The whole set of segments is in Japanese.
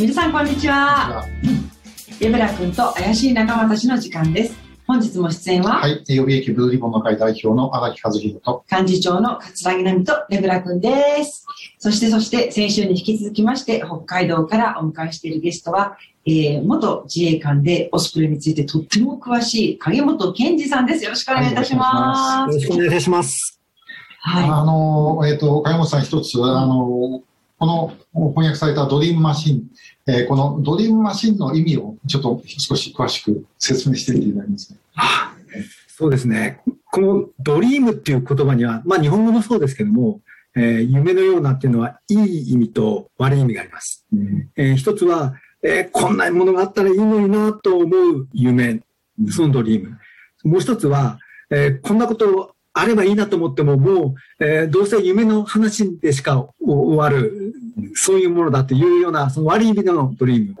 皆さんこんにちは。レベラ君と怪しい仲間たちの時間です。本日も出演は、はい、予備役ブルーリボンの会代表の荒木和弘と、幹事長の桂木奈美とレベラ君です。そして、そして、先週に引き続きまして、北海道からお迎えしているゲストは、えー、元自衛官でオスプレイについてとっても詳しい影本健二さんです。よろしくお願いいたします。よろしくお願いします。はい。あの、えっ、と、金本さん一つ、あの、この翻訳されたドリームマシン、えーこのドリームマシンの意味をちょっと少し詳しく説明してみていただけますか？あそうですね。このドリームっていう言葉には、まあ日本語もそうですけども、えー夢のようなっていうのは、いい意味と悪い意味があります。えー一つは、えーこんなものがあったらいいのになと思う夢、そのドリーム。もう一つは、えーこんなことあればいいなと思っても、もう、えーどうせ夢の話でしか終わる、そういうものだというような、その悪い意味でのドリーム。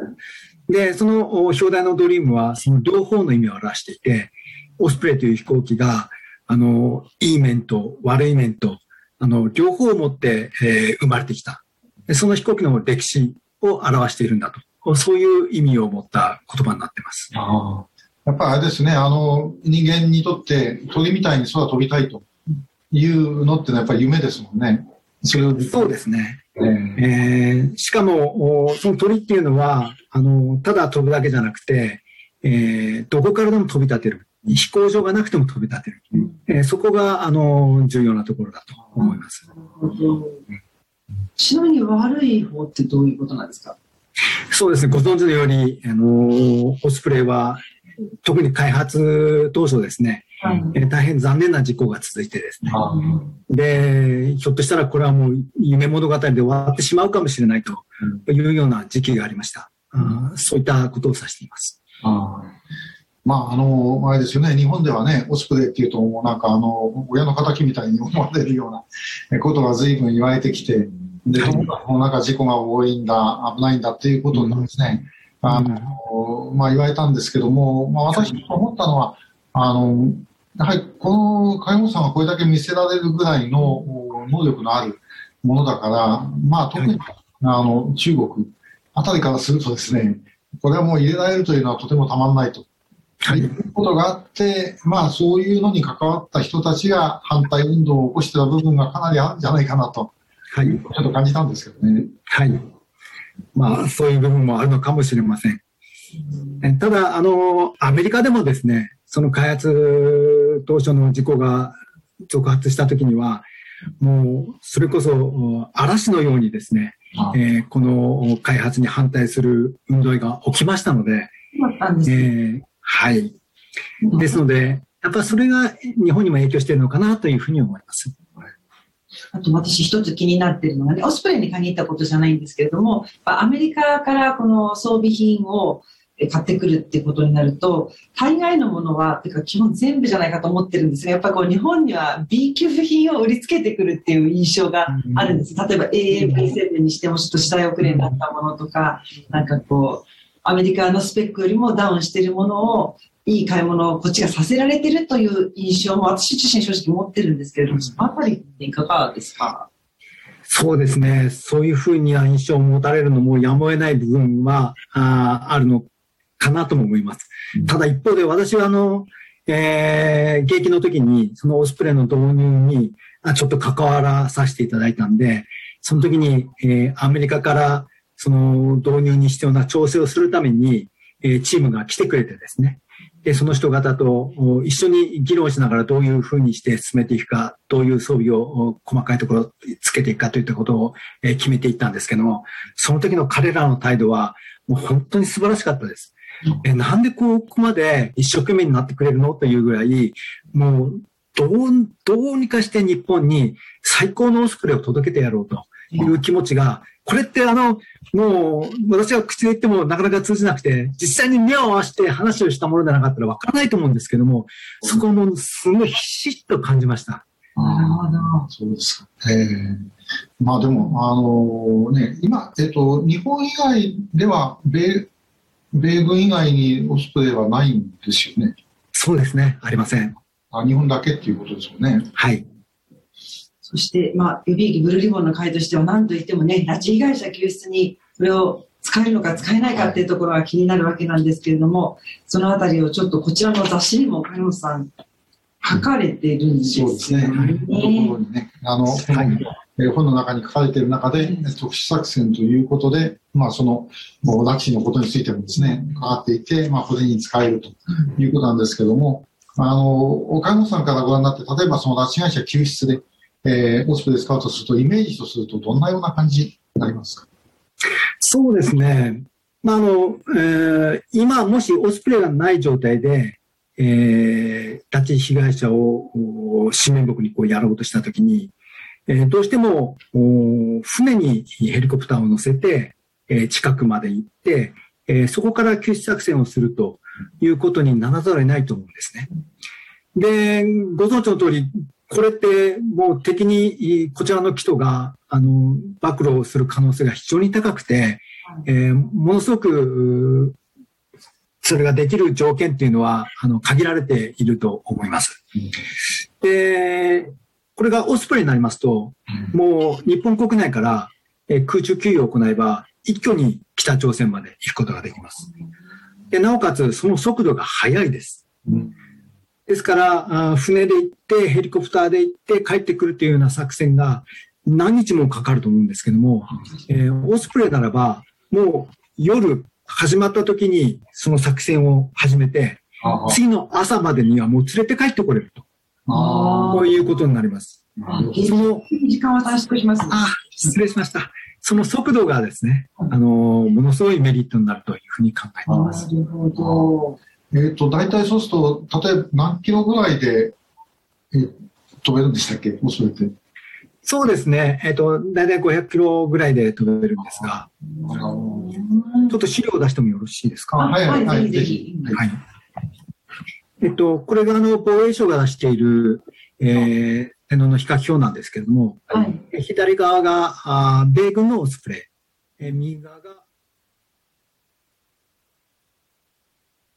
で、その表題のドリームは、その両方の意味を表していて、オスプレイという飛行機が、あの、いい面と悪い面と、あの、両方を持って、えー生まれてきた。その飛行機の歴史を表しているんだと。そういう意味を持った言葉になってます。あやっぱりあれですね、あの、人間にとって鳥みたいに空飛びたいというのってのはやっぱり夢ですもんね。それをそうですね。えーえーしかも、おその鳥っていうのは、あの、ただ飛ぶだけじゃなくて、えーどこからでも飛び立てる。飛行場がなくても飛び立てる。えーそこが、あの、重要なところだと思います。ちなみに悪い方ってどういうことなんですか？そうですね、ご存知のように、あの、オスプレイは、特に開発当初ですね、はい。えー大変残念な事故が続いてですね。あーで、ひょっとしたらこれはもう夢物語で終わってしまうかもしれないというような時期がありました。あーそういったことを指しています。まあ、あの、あれですよね、日本ではね、オスプレイっていうと、もうなんかあの、親の敵みたいに思われるようなえことが随分言われてきて、で、ともかくなんか事故が多いんだ、危ないんだっていうことなんですね。あの、まあ言われたんですけども、まあ私が思ったのは、あの、やはりこの介護士さんがこれだけ見せられるぐらいのお能力のあるものだから、まあ特に、あの、中国あたりからするとですね、これはもう入れられるというのはとてもたまんないと。はいいうことがあって、まあそういうのに関わった人たちが反対運動を起こしてた部分がかなりあるんじゃないかなと、はい。ちょっと感じたんですけどね。はい。まあ、そういう部分もあるのかもしれません。えただ、あの、アメリカでもですね、その開発当初の事故が続発した時には、もう、それこそお嵐のようにですね、あえーこの開発に反対する運動が起きましたので、ですえねーはい。ですので、やっぱそれが日本にも影響しているのかなというふうに思います。あと私一つ気になってるのがね、オスプレイに限ったことじゃないんですけれども、アメリカからこの装備品をえ買ってくるってことになると、大概のものは、てか基本全部じゃないかと思ってるんですが、やっぱこう日本には B 級品を売りつけてくるっていう印象があるんです。例えば AAP7 にしてもちょっと時代遅れになったものとか、なんかこう、アメリカのスペックよりもダウンしてるものを、いい買い物をこっちがさせられてるという印象も私自身正直持ってるんですけれども、そのあたりっていかがですか？そうですね。そういうふうには印象を持たれるのもやむを得ない部分はあーあるのかなとも思います。ただ一方で私はあの、えー、現役の時にそのオスプレイの導入にあちょっと関わらさせていただいたんで、その時に、えーアメリカからその導入に必要な調整をするために、えーチームが来てくれてですね、で、その人方とお一緒に議論しながらどういうふうにして進めていくか、どういう装備をお細かいところつけていくかといったことをえー決めていったんですけども、その時の彼らの態度はもう本当に素晴らしかったです。え、なんでここまで一生懸命になってくれるのというぐらい、もうどう、どうにかして日本に最高のオスプレイを届けてやろうという気持ちが、これってあの、もう私が口で言ってもなかなか通じなくて、実際に目を合わせて話をしたものでなかったらわからないと思うんですけども、そこもすごいひしっと感じました。なるほど。そうですか。ええまあでも、あのね、今、えっと、日本以外では、米、米軍以外にオスプレイはないんですよね。そうですね。ありません。あ日本だけっていうことですよね。はい。そして、まあ、予備役ブルーリボンの会としては何と言ってもね、拉致被害者救出にこれを使えるのか使えないかっていうところが気になるわけなんですけれども、そのあたりをちょっとこちらの雑誌にも、金本さん、書かれてるんですよ。ね。そうですね。ところにね、あの、はい。え本の中に書かれている中で、特殊作戦ということで、まあ、その、もう拉致のことについてもですね、関わっていて、まあ、これに使えるということなんですけども、あの、岡本さんからご覧になって、例えばその拉致会社救出で、えー、オスプレイ使うとすると、イメージとすると、どんなような感じになりますか？そうですね。まあ、あの、えー、今、もしオスプレイがない状態で、えー、拉致被害者を紙面目にこうやろうとしたときに、えー、どうしても船にヘリコプターを乗せて、えー、近くまで行って、えー、そこから救出作戦をするということにならざるを得ないと思うんですね。で、ご存知の通り、これってもう敵にこちらの人があの暴露する可能性が非常に高くて、えー、ものすごくそれができる条件っていうのはあの限られていると思います。で、これがオスプレイになりますと、もう日本国内から空中給与を行えば一挙に北朝鮮まで行くことができます。でなおかつその速度が速いです。ですから、船で行って、ヘリコプターで行って帰ってくるというような作戦が何日もかかると思うんですけども、えー、オスプレイならば、もう夜始まった時にその作戦を始めて、次の朝までにはもう連れて帰ってこれると。こういうことになります。その時間は短縮します、ね、あ、失礼しました。その速度がですね、あの、ものすごいメリットになるというふうに考えています。なるほど。えっ、ー、と、大体そうすると、例えば何キロぐらいで、えー、飛べるんでしたっけ？もうそれって。そうですね。えっ、ー、と、大体500キロぐらいで飛べるんですが、ちょっと資料を出してもよろしいですか？はい、はい、はい、ぜひ。はい。えっと、これがあの、防衛省が出している、えー、天皇の比較表なんですけれども、はい、左側があ米軍のオスプレイ、えー、右側が